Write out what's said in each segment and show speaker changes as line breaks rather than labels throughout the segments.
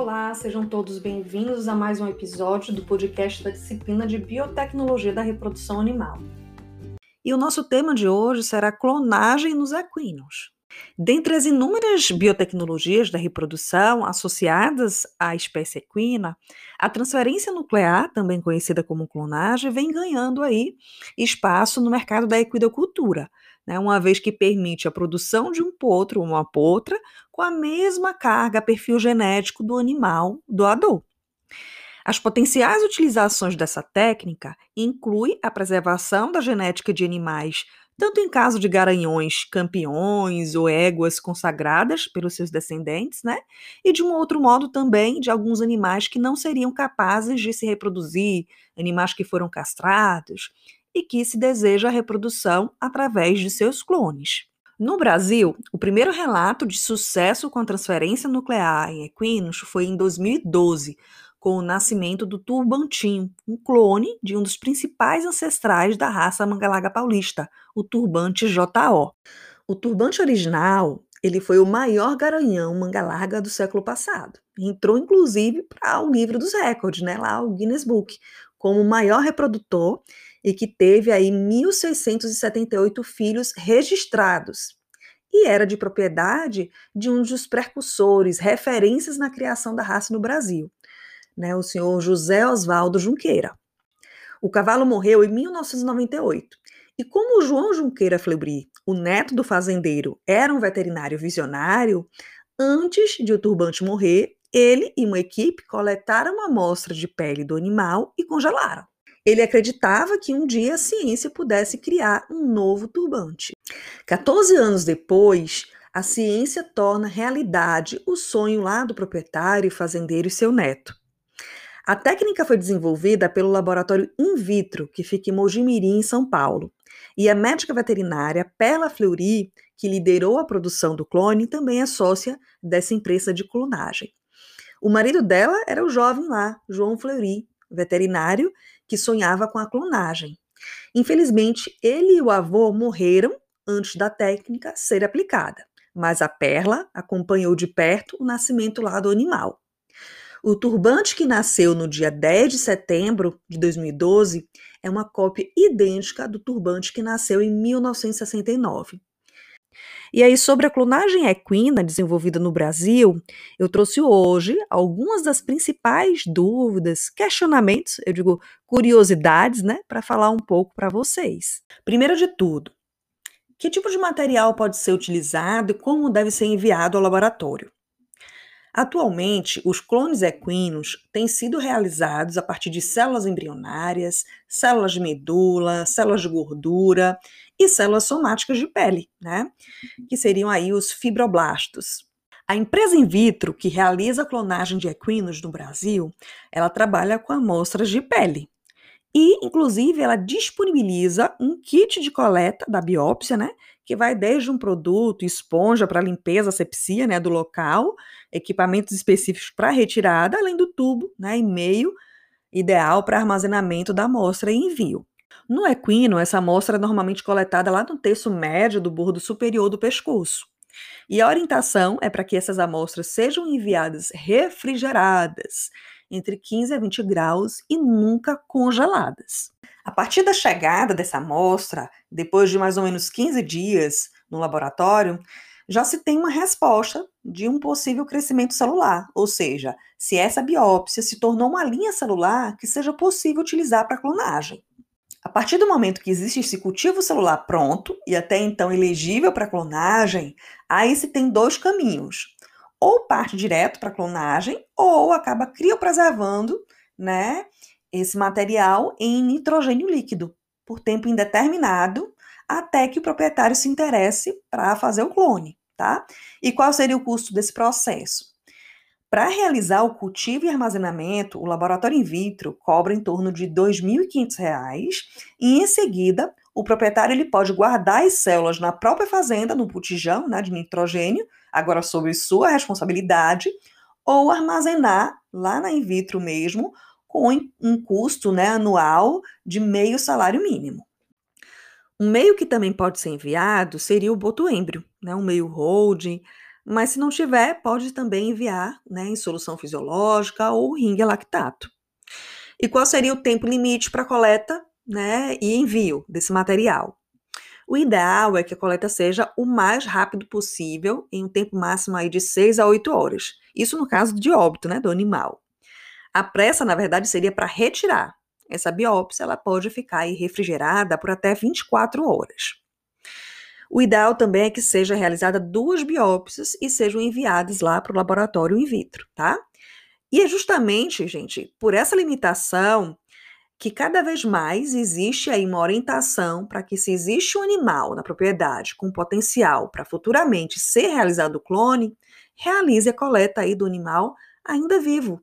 Olá, sejam todos bem-vindos a mais um episódio do podcast da disciplina de Biotecnologia da Reprodução Animal. E o nosso tema de hoje será clonagem nos equinos. Dentre as inúmeras biotecnologias da reprodução associadas à espécie equina, a transferência nuclear, também conhecida como clonagem, vem ganhando aí espaço no mercado da equidocultura, né, uma vez que permite a produção de um potro ou uma potra com a mesma carga, perfil genético do animal doador. As potenciais utilizações dessa técnica incluem a preservação da genética de animais, tanto em caso de garanhões campeões ou éguas consagradas pelos seus descendentes, né? E de um outro modo também de alguns animais que não seriam capazes de se reproduzir, animais que foram castrados, e que se deseja a reprodução através de seus clones. No Brasil, o primeiro relato de sucesso com a transferência nuclear em equinos foi em 2012, com o nascimento do turbantinho, um clone de um dos principais ancestrais da raça mangalaga paulista, o turbante JO. O turbante original, ele foi o maior garanhão manga-larga do século passado. Entrou inclusive para o livro dos recordes, né, lá o Guinness Book, como o maior reprodutor e que teve aí 1.678 filhos registrados. E era de propriedade de um dos precursores, referências na criação da raça no Brasil, né, o senhor José Oswaldo Junqueira. O cavalo morreu em 1998. E como João Junqueira Fleury, o neto do fazendeiro, era um veterinário visionário, antes de o turbante morrer, ele e uma equipe coletaram uma amostra de pele do animal e congelaram. Ele acreditava que um dia a ciência pudesse criar um novo turbante. 14 anos depois, a ciência torna realidade o sonho lá do proprietário, fazendeiro e seu neto. A técnica foi desenvolvida pelo laboratório In Vitro, que fica em Mojimirim, em São Paulo. E a médica veterinária Perla Fleury, que liderou a produção do clone, também é sócia dessa empresa de clonagem. O marido dela era o jovem lá, João Fleury, veterinário, que sonhava com a clonagem. Infelizmente, ele e o avô morreram antes da técnica ser aplicada, mas a Perla acompanhou de perto o nascimento lá do animal. O turbante que nasceu no dia 10 de setembro de 2012 é uma cópia idêntica do turbante que nasceu em 1969. E aí, sobre a clonagem equina desenvolvida no Brasil, eu trouxe hoje algumas das principais dúvidas, questionamentos, eu digo curiosidades, né, para falar um pouco para vocês. Primeiro de tudo, que tipo de material pode ser utilizado e como deve ser enviado ao laboratório? Atualmente, os clones equinos têm sido realizados a partir de células embrionárias, células de medula, células de gordura e células somáticas de pele, né? Que seriam aí os fibroblastos. A empresa in vitro que realiza a clonagem de equinos no Brasil, ela trabalha com amostras de pele. E, inclusive, ela disponibiliza um kit de coleta da biópsia, né? Que vai desde um produto, esponja para limpeza, asepsia, né? Do local, equipamentos específicos para retirada, além do tubo, né? E meio ideal para armazenamento da amostra e envio. No equino, essa amostra é normalmente coletada lá no terço médio do bordo superior do pescoço. E a orientação é para que essas amostras sejam enviadas refrigeradas, entre 15 a 20 graus e nunca congeladas. A partir da chegada dessa amostra, depois de mais ou menos 15 dias no laboratório, já se tem uma resposta de um possível crescimento celular, ou seja, se essa biópsia se tornou uma linha celular que seja possível utilizar para clonagem. A partir do momento que existe esse cultivo celular pronto e até então elegível para clonagem, aí se tem dois caminhos. Ou parte direto para clonagem, ou acaba criopreservando né, esse material em nitrogênio líquido por tempo indeterminado, até que o proprietário se interesse para fazer o clone, tá? E qual seria o custo desse processo? Para realizar o cultivo e armazenamento, o laboratório in vitro cobra em torno de R$ 2.500 e, em seguida, o proprietário ele pode guardar as células na própria fazenda, no botijão né, de nitrogênio, agora sob sua responsabilidade, ou armazenar lá na in vitro mesmo, com um custo né, anual de meio salário mínimo. Um meio que também pode ser enviado seria o boto êmbrio, né, um meio holding, Mas se não tiver, pode também enviar né, em solução fisiológica ou ringue lactato. E qual seria o tempo limite para coleta né, e envio desse material? O ideal é que a coleta seja o mais rápido possível, em um tempo máximo aí de 6 a 8 horas. Isso no caso de óbito, né, do animal. A pressa, na verdade, seria para retirar. Essa biópsia ela pode ficar aí refrigerada por até 24 horas. O ideal também é que seja realizada duas biópsias e sejam enviadas lá para o laboratório in vitro, tá? E é justamente, gente, por essa limitação que cada vez mais existe aí uma orientação para que se existe um animal na propriedade com potencial para futuramente ser realizado o clone, realize a coleta aí do animal ainda vivo,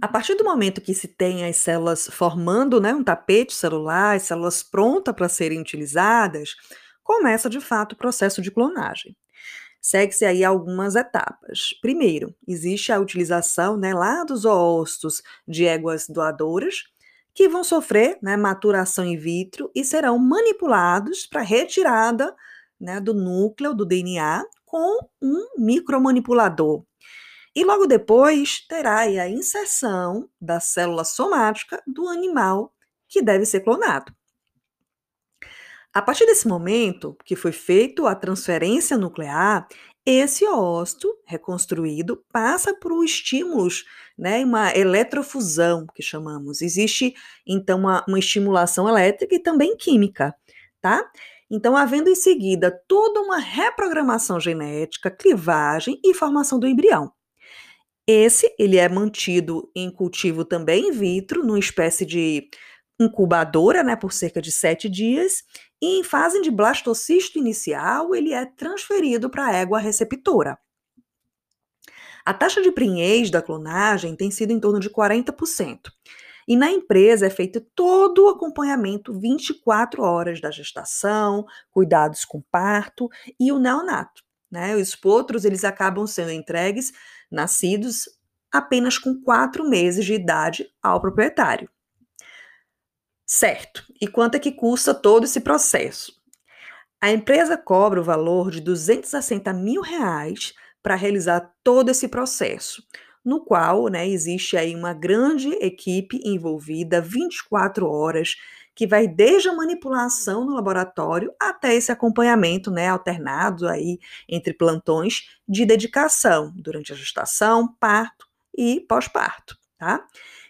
a partir do momento que se tem as células formando né, um tapete celular, as células prontas para serem utilizadas, começa de fato o processo de clonagem. Segue-se aí algumas etapas. Primeiro, existe a utilização né, lá dos oostos de éguas doadoras, que vão sofrer né, maturação in vitro e serão manipulados para retirada né, do núcleo do DNA com um micromanipulador, e logo depois terá a inserção da célula somática do animal que deve ser clonado. A partir desse momento que foi feita a transferência nuclear, esse ósseo reconstruído passa por estímulos, né, uma eletrofusão que chamamos. Existe então uma, uma estimulação elétrica e também química, tá? Então, havendo em seguida toda uma reprogramação genética, clivagem e formação do embrião. Esse, ele é mantido em cultivo também in vitro, numa espécie de incubadora, né, por cerca de sete dias, e em fase de blastocisto inicial, ele é transferido para a égua receptora. A taxa de prinhez da clonagem tem sido em torno de 40%. E na empresa é feito todo o acompanhamento 24 horas da gestação, cuidados com parto e o neonato. Né? Os potros eles acabam sendo entregues nascidos apenas com quatro meses de idade ao proprietário. Certo. E quanto é que custa todo esse processo? A empresa cobra o valor de 260 mil reais para realizar todo esse processo, no qual né, existe aí uma grande equipe envolvida 24 horas que vai desde a manipulação no laboratório até esse acompanhamento, né, alternado aí entre plantões de dedicação durante a gestação, parto e pós-parto, tá?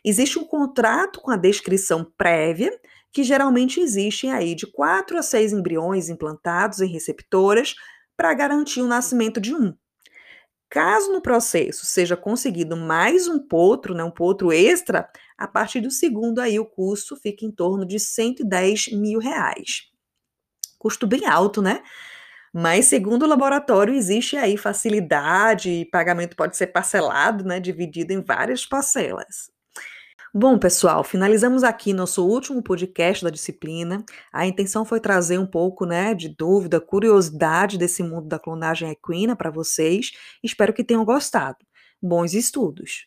Existe um contrato com a descrição prévia, que geralmente existe aí de quatro a seis embriões implantados em receptoras para garantir o nascimento de um. Caso no processo seja conseguido mais um potro, né, um potro extra, a partir do segundo aí o custo fica em torno de 110 mil reais. Custo bem alto, né? Mas segundo o laboratório existe aí facilidade e pagamento pode ser parcelado, né, dividido em várias parcelas. Bom, pessoal, finalizamos aqui nosso último podcast da disciplina. A intenção foi trazer um pouco, né, de dúvida, curiosidade desse mundo da clonagem equina para vocês. Espero que tenham gostado. Bons estudos!